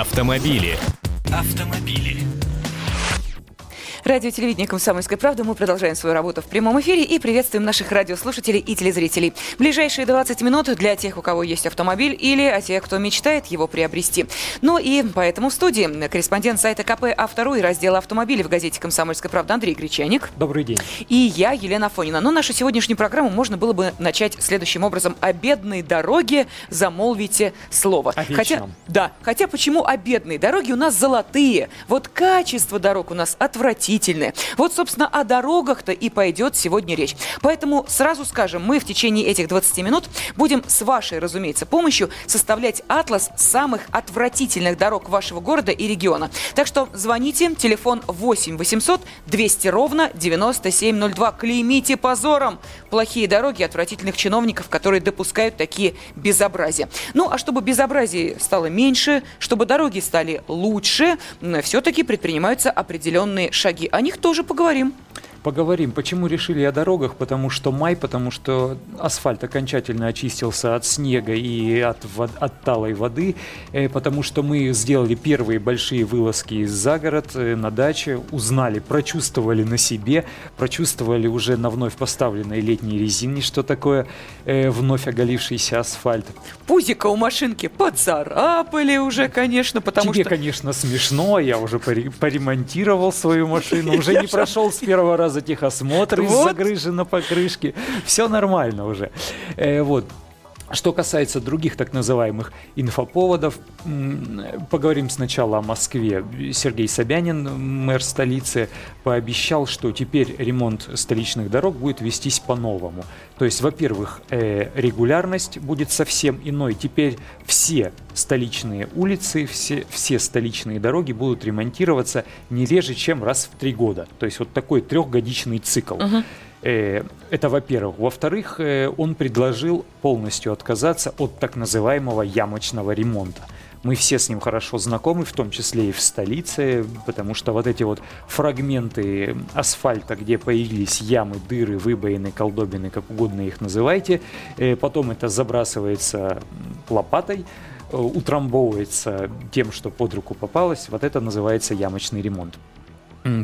Автомобили. Автомобили. Радио телевидение «Комсомольская правда». Мы продолжаем свою работу в прямом эфире и приветствуем наших радиослушателей и телезрителей. Ближайшие 20 минут для тех, у кого есть автомобиль или о тех, кто мечтает его приобрести. Ну и поэтому в студии корреспондент сайта КП «Автору» и раздела автомобилей в газете «Комсомольская правда» Андрей Гречаник. Добрый день. И я, Елена Фонина. Но нашу сегодняшнюю программу можно было бы начать следующим образом. О бедной дороге замолвите слово. О хотя, да, хотя почему о бедной дороге у нас золотые? Вот качество дорог у нас отвратительное отвратительные. Вот, собственно, о дорогах-то и пойдет сегодня речь. Поэтому сразу скажем, мы в течение этих 20 минут будем с вашей, разумеется, помощью составлять атлас самых отвратительных дорог вашего города и региона. Так что звоните, телефон 8 800 200 ровно 9702. Клеймите позором плохие дороги отвратительных чиновников, которые допускают такие безобразия. Ну, а чтобы безобразий стало меньше, чтобы дороги стали лучше, все-таки предпринимаются определенные шаги. О них тоже поговорим. Поговорим. Почему решили о дорогах? Потому что май, потому что асфальт окончательно очистился от снега и от, вод, от талой воды, э, потому что мы сделали первые большие вылазки за город, э, на даче, узнали, прочувствовали на себе, прочувствовали уже на вновь поставленной летней резине, что такое э, вновь оголившийся асфальт. Пузика у машинки поцарапали уже, конечно, потому Тебе, что... конечно, смешно, я уже поремонтировал свою машину, уже не прошел с первого раза за техосмотр из загрыжи на покрышке. Все нормально уже. Э, вот. Что касается других так называемых инфоповодов, поговорим сначала о Москве. Сергей Собянин, мэр столицы, пообещал, что теперь ремонт столичных дорог будет вестись по-новому. То есть, во-первых, э, регулярность будет совсем иной. Теперь все столичные улицы, все, все столичные дороги будут ремонтироваться не реже, чем раз в три года. То есть вот такой трехгодичный цикл. Uh-huh. Э, это во-первых. Во-вторых, э, он предложил полностью отказаться от так называемого ямочного ремонта. Мы все с ним хорошо знакомы, в том числе и в столице, потому что вот эти вот фрагменты асфальта, где появились ямы, дыры, выбоины, колдобины, как угодно их называйте, э, потом это забрасывается лопатой, утрамбовывается тем, что под руку попалось, вот это называется ямочный ремонт.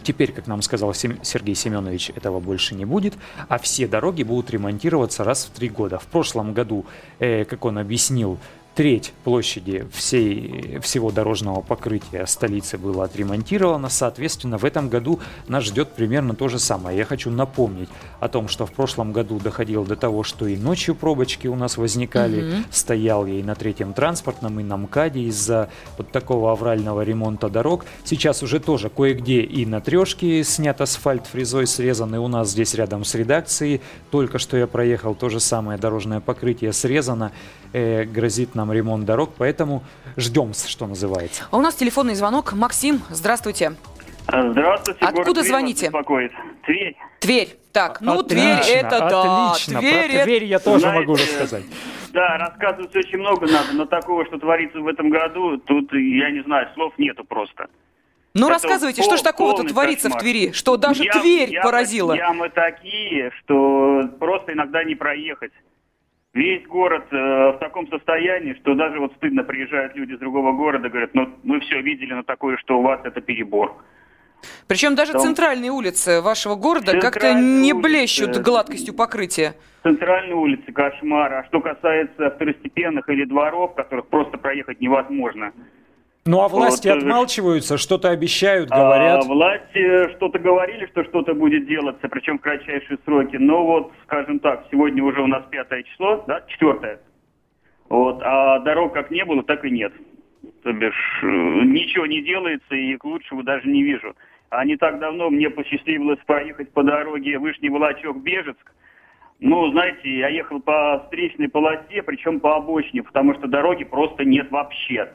Теперь, как нам сказал Сергей Семенович, этого больше не будет, а все дороги будут ремонтироваться раз в три года. В прошлом году, э, как он объяснил, треть площади всей, всего дорожного покрытия столицы было отремонтировано. Соответственно, в этом году нас ждет примерно то же самое. Я хочу напомнить о том, что в прошлом году доходило до того, что и ночью пробочки у нас возникали. Угу. Стоял я и на третьем транспортном, и на МКАДе из-за вот такого аврального ремонта дорог. Сейчас уже тоже кое-где и на трешке снят асфальт фрезой срезан, и у нас здесь рядом с редакцией. Только что я проехал, то же самое дорожное покрытие срезано. Э, грозит нам ремонт дорог, поэтому ждем, что называется. А у нас телефонный звонок. Максим, здравствуйте. Здравствуйте. Откуда звоните? Беспокоит. Тверь. Тверь. Так, ну отлично, Тверь это да. Отлично. Тверь, Про Тверь я тоже Знаете, могу рассказать. Да, рассказывать очень много надо, но такого, что творится в этом году, тут, я не знаю, слов нету просто. Ну, это рассказывайте, пол, что ж такого-то творится кошмар. в Твери, что даже ям, Тверь ямы, поразила? Ямы такие, что просто иногда не проехать весь город э, в таком состоянии, что даже вот стыдно приезжают люди из другого города, говорят, ну мы все видели на такое, что у вас это перебор. Причем даже Там... центральные улицы вашего города как-то не улицы, блещут гладкостью покрытия. Центральные улицы кошмар. А что касается второстепенных или дворов, которых просто проехать невозможно, ну а власти вот, э, отмалчиваются, что-то обещают, говорят. А, власти что-то говорили, что что-то будет делаться, причем в кратчайшие сроки. Но вот, скажем так, сегодня уже у нас пятое число, да, четвертое. Вот, а дорог как не было, так и нет. То бишь, э, ничего не делается и к лучшему даже не вижу. А не так давно мне посчастливилось проехать по дороге Вышний Волочок-Бежецк. Ну, знаете, я ехал по встречной полосе, причем по обочине, потому что дороги просто нет вообще.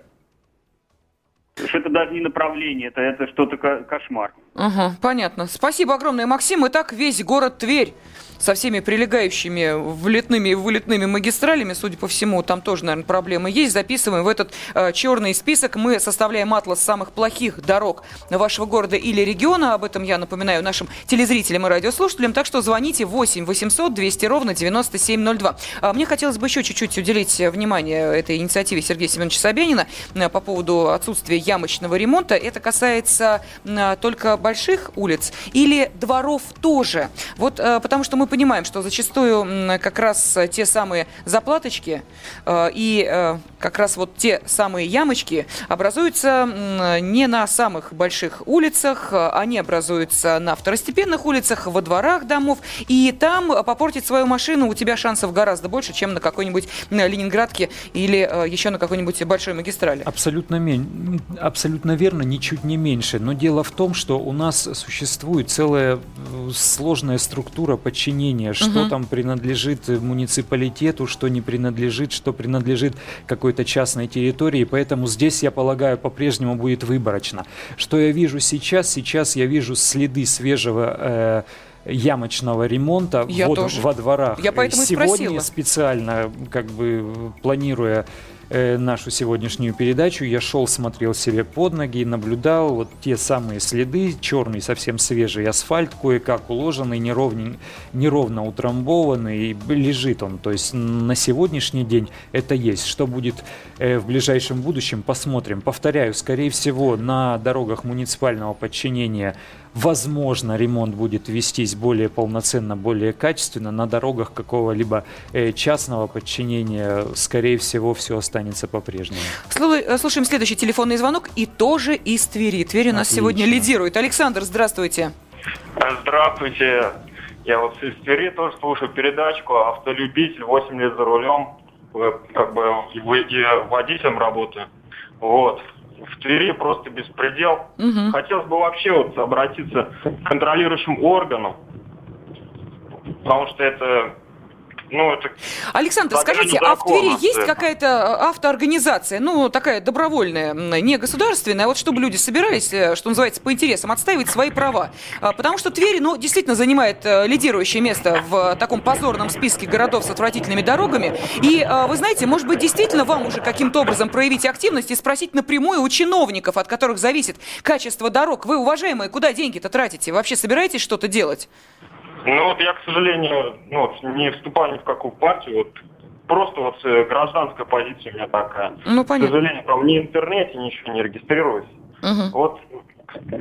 Что это даже не направление, это, это что-то кошмар. Ага, понятно. Спасибо огромное, Максим. Итак, весь город Тверь со всеми прилегающими влетными и вылетными магистралями, судя по всему, там тоже, наверное, проблемы есть. Записываем в этот э, черный список. Мы составляем атлас самых плохих дорог вашего города или региона. Об этом я напоминаю нашим телезрителям и радиослушателям. Так что звоните 8 800 200 ровно 9702. А мне хотелось бы еще чуть-чуть уделить внимание этой инициативе Сергея Семеновича Собянина э, по поводу отсутствия ямочного ремонта. Это касается э, только больших улиц или дворов тоже. Вот э, потому что мы понимаем, что зачастую как раз те самые заплаточки э, и э, как раз вот те самые ямочки образуются не на самых больших улицах, они образуются на второстепенных улицах, во дворах домов, и там попортить свою машину у тебя шансов гораздо больше, чем на какой-нибудь Ленинградке или э, еще на какой-нибудь большой магистрали. Абсолютно, мень... Абсолютно верно, ничуть не меньше. Но дело в том, что у нас существует целая сложная структура подчинения что угу. там принадлежит муниципалитету, что не принадлежит, что принадлежит какой-то частной территории. Поэтому здесь, я полагаю, по-прежнему будет выборочно. Что я вижу сейчас? Сейчас я вижу следы свежего э, ямочного ремонта я во, тоже. во дворах. Я поэтому Сегодня спросила. специально, как бы планируя Э, нашу сегодняшнюю передачу, я шел, смотрел себе под ноги, наблюдал вот те самые следы, черный, совсем свежий асфальт, кое-как уложенный, неровно, неровно утрамбованный, и лежит он. То есть на сегодняшний день это есть. Что будет э, в ближайшем будущем, посмотрим. Повторяю, скорее всего, на дорогах муниципального подчинения возможно, ремонт будет вестись более полноценно, более качественно. На дорогах какого-либо э, частного подчинения, скорее всего, все останется по-прежнему. Э, слушаем следующий телефонный звонок и тоже из Твери. Тверь у нас Отлично. сегодня лидирует. Александр, здравствуйте. Здравствуйте. Я вот из Твери тоже слушаю передачку «Автолюбитель, 8 лет за рулем». Как бы и водителем работаю. Вот в Твери просто беспредел. Угу. Хотелось бы вообще вот обратиться к контролирующим органам, потому что это ну, это Александр, скажите, а в Твери есть какая-то э, автоорганизация, ну, такая добровольная, не государственная, а вот чтобы люди собирались, э, что называется, по интересам, отстаивать свои права? А, потому что Тверь, ну, действительно занимает э, лидирующее место в таком позорном списке городов с отвратительными дорогами. И, вы знаете, может быть, действительно вам уже каким-то образом проявить активность и спросить напрямую у чиновников, от которых зависит качество дорог. Вы, уважаемые, куда деньги-то тратите? Вообще собираетесь что-то делать? Ну вот я, к сожалению, ну, вот, не вступаю ни в какую партию, вот просто вот э, гражданская позиция у меня такая. Ну, понятно. К сожалению, там ни в интернете ничего не регистрируюсь. Угу. Вот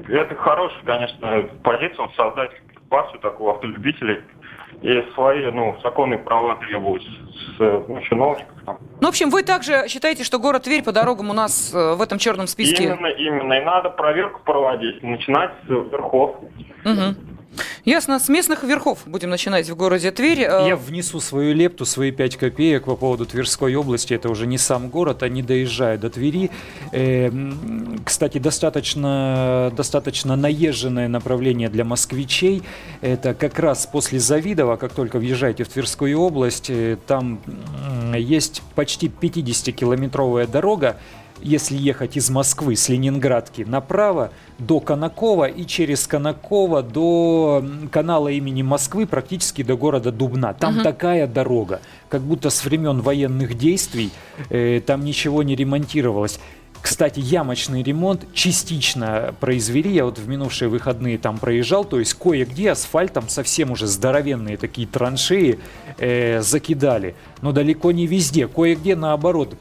это хорошая, конечно, позиция, вот, создать партию такого автолюбителей и свои, ну, законные права требовать с ну, чиновников. Там. Ну, в общем, вы также считаете, что город Тверь по дорогам у нас э, в этом черном списке? Именно, именно. И надо проверку проводить, начинать с верхов. Угу. Ясно. С местных верхов будем начинать в городе Тверь. Э, Я внесу свою лепту, свои 5 копеек по поводу Тверской области. Это уже не сам город, а не доезжая до Твери. Э, кстати, достаточно, достаточно наезженное направление для москвичей. Это как раз после Завидова, как только въезжаете в Тверскую область, э, там есть почти 50-километровая дорога, если ехать из Москвы с Ленинградки направо до Конакова и через Конакова до канала имени Москвы практически до города Дубна. Там угу. такая дорога, как будто с времен военных действий э, там ничего не ремонтировалось. Кстати, ямочный ремонт частично произвели. Я вот в минувшие выходные там проезжал. То есть кое-где асфальтом совсем уже здоровенные такие траншеи э, закидали. Но далеко не везде. Кое-где наоборот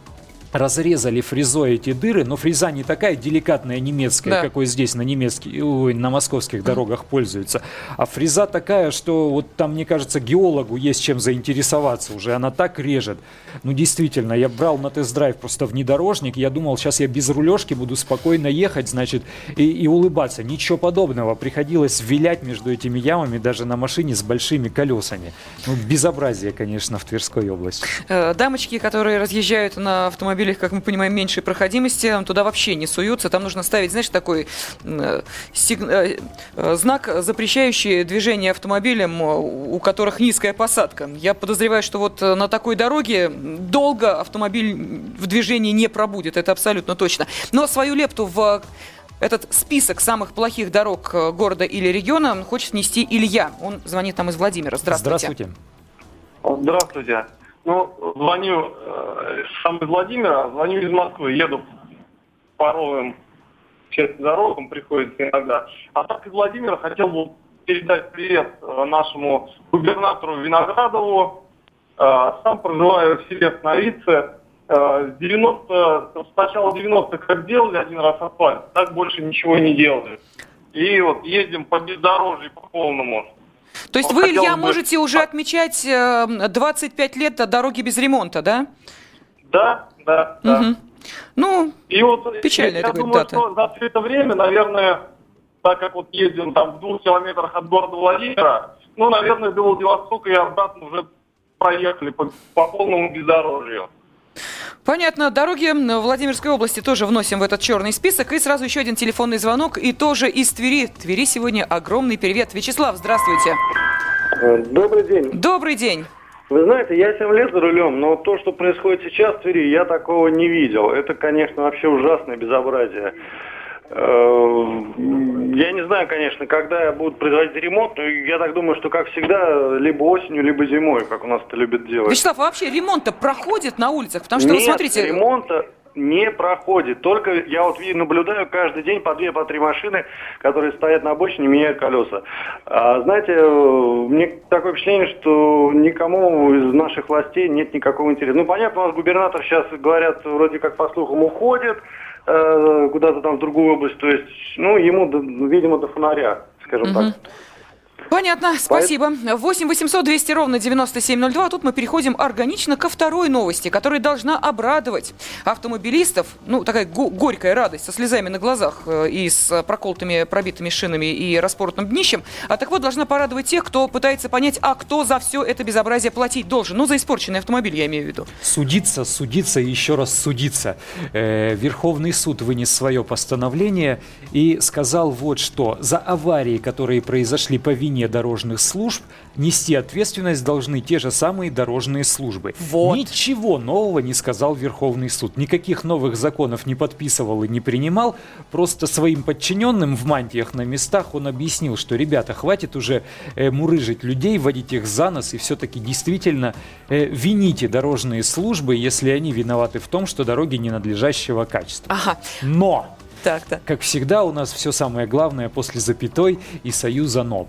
разрезали фрезой эти дыры, но фреза не такая деликатная немецкая, да. какой здесь на немецких, ой, на московских дорогах пользуются, а фреза такая, что вот там, мне кажется, геологу есть чем заинтересоваться уже, она так режет. Ну, действительно, я брал на тест-драйв просто внедорожник, я думал, сейчас я без рулежки буду спокойно ехать, значит, и, и улыбаться. Ничего подобного, приходилось вилять между этими ямами даже на машине с большими колесами. Ну, безобразие, конечно, в Тверской области. Э, дамочки, которые разъезжают на автомобиле автомобилях, как мы понимаем, меньшей проходимости, туда вообще не суются. Там нужно ставить, знаешь, такой э, сиг... э, э знак, запрещающий движение автомобилям, у которых низкая посадка. Я подозреваю, что вот на такой дороге долго автомобиль в движении не пробудет, это абсолютно точно. Но свою лепту в этот список самых плохих дорог города или региона хочет внести Илья. Он звонит нам из Владимира. Здравствуйте. Здравствуйте. Здравствуйте. Ну, звоню э, сам из Владимира, звоню из Москвы, еду по новым честным дорогам, приходится иногда. А так из Владимира хотел бы передать привет э, нашему губернатору Виноградову. Э, сам проживаю в селе Сновице. Э, с 90, с начала 90-х как делали один раз асфальт, так больше ничего не делали. И вот ездим по бездорожью по полному. То есть Вот вы, Илья, бы- можете уже отмечать э, 25 лет дороги без ремонта, да? Да, да, да. Ну, И вот Печальная я такая думаю, дата. что за все это время, наверное, так как вот ездим там в двух километрах от города Владимира, ну, наверное, до Владивостока и обратно уже проехали по, по полному бездорожью. Понятно. Дороги Владимирской области тоже вносим в этот черный список. И сразу еще один телефонный звонок. И тоже из Твери. Твери сегодня огромный привет. Вячеслав, здравствуйте. Э, Добрый день. Добрый день. Вы знаете, я 7 лет за рулем, но то, что происходит сейчас в Твери, я такого не видел. Это, конечно, вообще ужасное безобразие. Э, Я не знаю, конечно, когда будут производить ремонт, но я так думаю, что, как всегда, либо осенью, либо зимой, как у нас это любят делать. Вячеслав, а вообще ремонт-то проходит на улицах? Потому что, Нет, вы смотрите... ремонта не проходит. Только я вот наблюдаю каждый день по две, по три машины, которые стоят на обочине, меняют колеса. А, знаете, э, мне такое впечатление, что никому из наших властей нет никакого интереса. Ну, понятно, у нас губернатор сейчас, говорят, вроде как по слухам уходит куда-то там в другую область. То есть, ну, ему, видимо, до фонаря, скажем Мгм. так. Понятно, спасибо. 8 800 200 ровно 9702. А Тут мы переходим органично ко второй новости, которая должна обрадовать автомобилистов. Ну, такая го- горькая радость со слезами на глазах э, и с проколотыми, пробитыми шинами и распоротым днищем. А так вот, должна порадовать тех, кто пытается понять, а кто за все это безобразие платить должен. Ну, за испорченный автомобиль, я имею в виду. Судиться, судиться и еще раз судиться. Э, Верховный суд вынес свое постановление и сказал вот что. За аварии, которые произошли по вине дорожных служб, нести ответственность должны те же самые дорожные службы. Вот. Ничего нового не сказал Верховный суд. Никаких новых законов не подписывал и не принимал. Просто своим подчиненным в мантиях на местах он объяснил, что, ребята, хватит уже э, мурыжить людей, водить их за нос и все-таки действительно э, вините дорожные службы, если они виноваты в том, что дороги ненадлежащего качества. Ага, Но! так, так. Как всегда, у нас все самое главное после запятой и союза «но».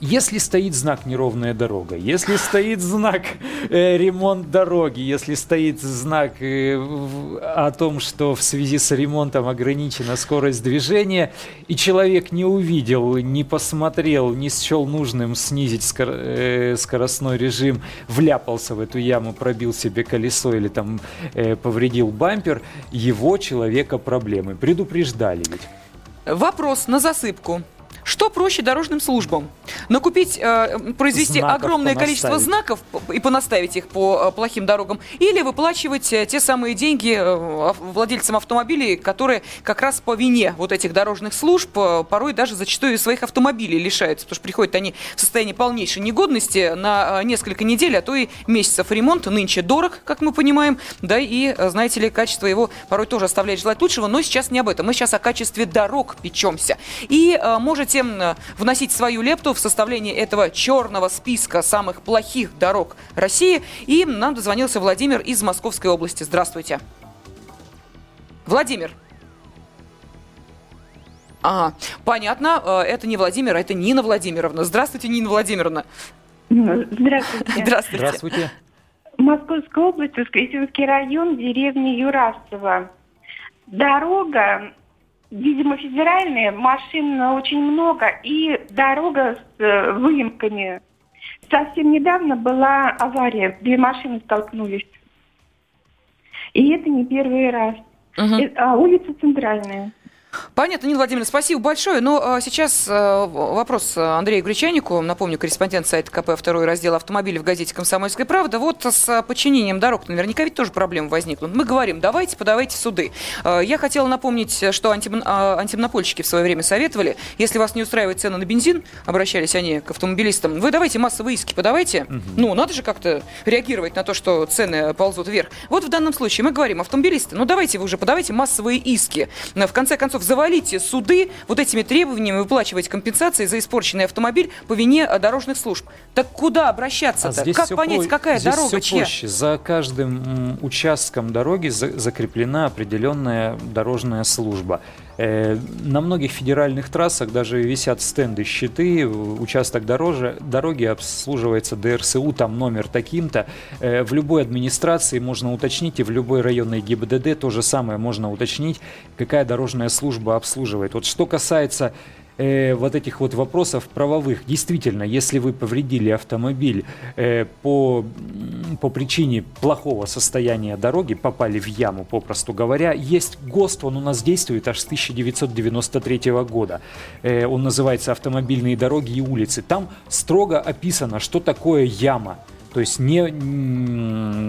Если стоит знак «неровная дорога», если стоит знак э, «ремонт дороги», если стоит знак э, в- о том, что в связи с ремонтом ограничена скорость движения, и человек не увидел, не посмотрел, не счел нужным снизить скор- э, скоростной режим, вляпался в эту яму, пробил себе колесо или там э, повредил бампер, его человека проблемы. Предупреждали ведь. Вопрос на засыпку. Что проще дорожным службам? Накупить, э, произвести Знаков огромное количество знаков и понаставить их по э, плохим дорогам? Или выплачивать э, те самые деньги э, владельцам автомобилей, которые как раз по вине вот этих дорожных служб э, порой даже зачастую своих автомобилей лишаются, потому что приходят они в состоянии полнейшей негодности на э, несколько недель, а то и месяцев ремонт нынче дорог, как мы понимаем, да и, э, знаете ли, качество его порой тоже оставляет желать лучшего, но сейчас не об этом. Мы сейчас о качестве дорог печемся. И э, можете м, вносить свою лепту в составление этого черного списка самых плохих дорог России. И нам дозвонился Владимир из Московской области. Здравствуйте. Владимир. Ага, понятно, э, это не Владимир, а это Нина Владимировна. Здравствуйте, Нина Владимировна. Здравствуйте. Здравствуйте. Здравствуйте. Московская область, Воскресенский район, деревня Юрасово. Дорога, видимо, федеральная, машин очень много, и дорога с э, выемками. Совсем недавно была авария, две машины столкнулись. И это не первый раз. Мгм. Э, а, улица Центральная. Понятно, Нина Владимировна, спасибо большое. Но а, сейчас а, вопрос Андрею Гречанику, напомню, корреспондент сайта КП, второй раздел автомобилей в газете «Комсомольская правда». Вот с а, подчинением дорог наверняка ведь тоже проблемы возникнут. Мы говорим, давайте подавайте суды. А, Я хотела напомнить, что антимон- а, антимонопольщики в свое время советовали, если вас не устраивает цены на бензин, обращались они к автомобилистам, вы давайте массовые иски подавайте. Ну, надо же как-то реагировать на то, что цены ползут вверх. Вот в данном случае мы говорим, автомобилисты, ну давайте вы уже подавайте массовые иски. В конце концов, за завалить суды вот этими требованиями выплачивать компенсации за испорченный автомобиль по вине э, дорожных служб. Так куда обращаться-то? здесь как понять, про- какая здесь дорога, всё чья? проще. За каждым участком дороги за- закреплена определенная дорожная служба. Э, На многих федеральных трассах даже висят стенды, щиты, участок дороже, дороги обслуживается ДРСУ, там номер таким-то. Э, В любой администрации можно уточнить, и в любой районной ГИБДД то же самое можно уточнить, какая дорожная служба обслуживает. Вот что касается э, вот этих вот вопросов правовых. Действительно, если вы повредили автомобиль э, по, по причине плохого состояния дороги, попали в яму, попросту говоря, есть ГОСТ, он у нас действует аж с 1993 года. Э, он называется «Автомобильные дороги и улицы». Там строго описано, что такое яма. То есть не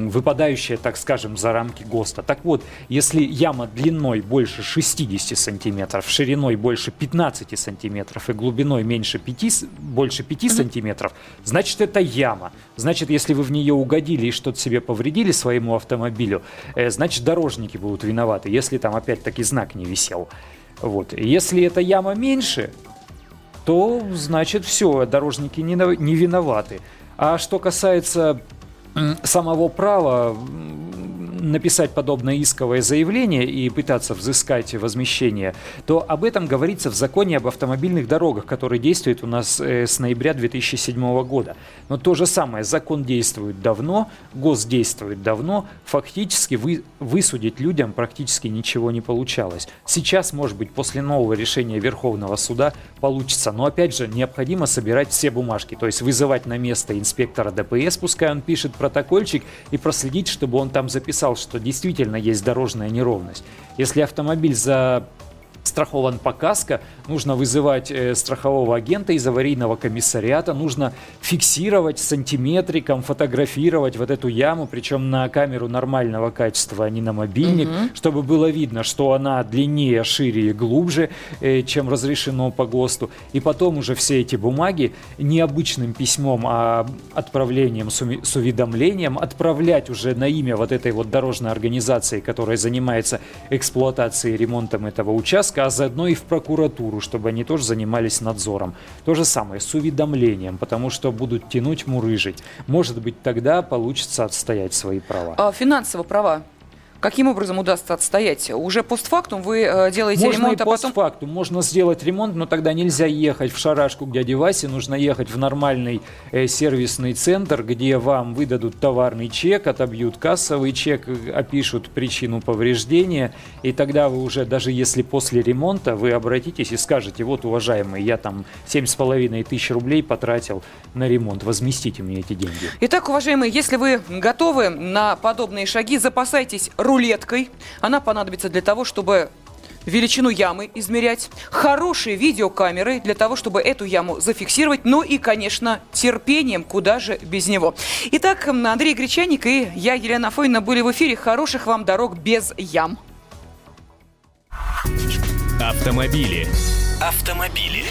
выпадающая, так скажем, за рамки ГОСТа. Так вот, если яма длиной больше 60 сантиметров, шириной больше 15 сантиметров и глубиной меньше 5, с- больше 5 сантиметров, значит это яма. Значит, если вы в нее угодили и что-то себе повредили своему автомобилю, э, значит дорожники будут виноваты, если там опять-таки знак не висел. Вот. Если эта яма меньше, то значит все, дорожники не, не виноваты. А что касается самого права написать подобное исковое заявление и пытаться взыскать возмещение, то об этом говорится в законе об автомобильных дорогах, который действует у нас э, с ноября 2007 года. Но то же самое, закон действует давно, ГОС действует давно, фактически вы, высудить людям практически ничего не получалось. Сейчас, может быть, после нового решения Верховного суда получится, но опять же, необходимо собирать все бумажки, то есть вызывать на место инспектора ДПС, пускай он пишет протокольчик и проследить, чтобы он там записал, что действительно есть дорожная неровность. Если автомобиль за страхован по каско, нужно вызывать э, страхового агента из аварийного комиссариата, нужно фиксировать сантиметриком, фотографировать вот эту яму, причем на камеру нормального качества, а не на мобильник, чтобы было видно, что она длиннее, шире и глубже, э, чем разрешено по ГОСТу. И потом уже все эти бумаги не обычным письмом, а отправлением с уведомлением отправлять уже на имя вот этой вот дорожной организации, которая занимается эксплуатацией и ремонтом этого участка, а заодно и в прокуратуру, чтобы они тоже занимались надзором. То же самое с уведомлением, потому что будут тянуть, мурыжить. Может быть, тогда получится отстоять свои права. А финансово права. Каким образом удастся отстоять? Уже постфактум вы э, делаете Можно ремонт, а потом... постфактум, можно сделать ремонт, но тогда нельзя ехать в шарашку к дяде Васе, нужно ехать в нормальный э, сервисный центр, где вам выдадут товарный чек, отобьют кассовый чек, э, опишут причину повреждения, и тогда вы уже, даже если после ремонта, вы обратитесь и скажете, вот, уважаемый, я там 7,5 тысяч рублей потратил на ремонт, возместите мне эти деньги. Итак, уважаемые, если вы готовы на подобные шаги, запасайтесь рулеткой. Она понадобится для того, чтобы величину ямы измерять, хорошие видеокамеры для того, чтобы эту яму зафиксировать, ну и, конечно, терпением, куда же без него. Итак, Андрей Гречаник и я, Елена Фойна, были в эфире. Хороших вам дорог без ям. Автомобили. Автомобили.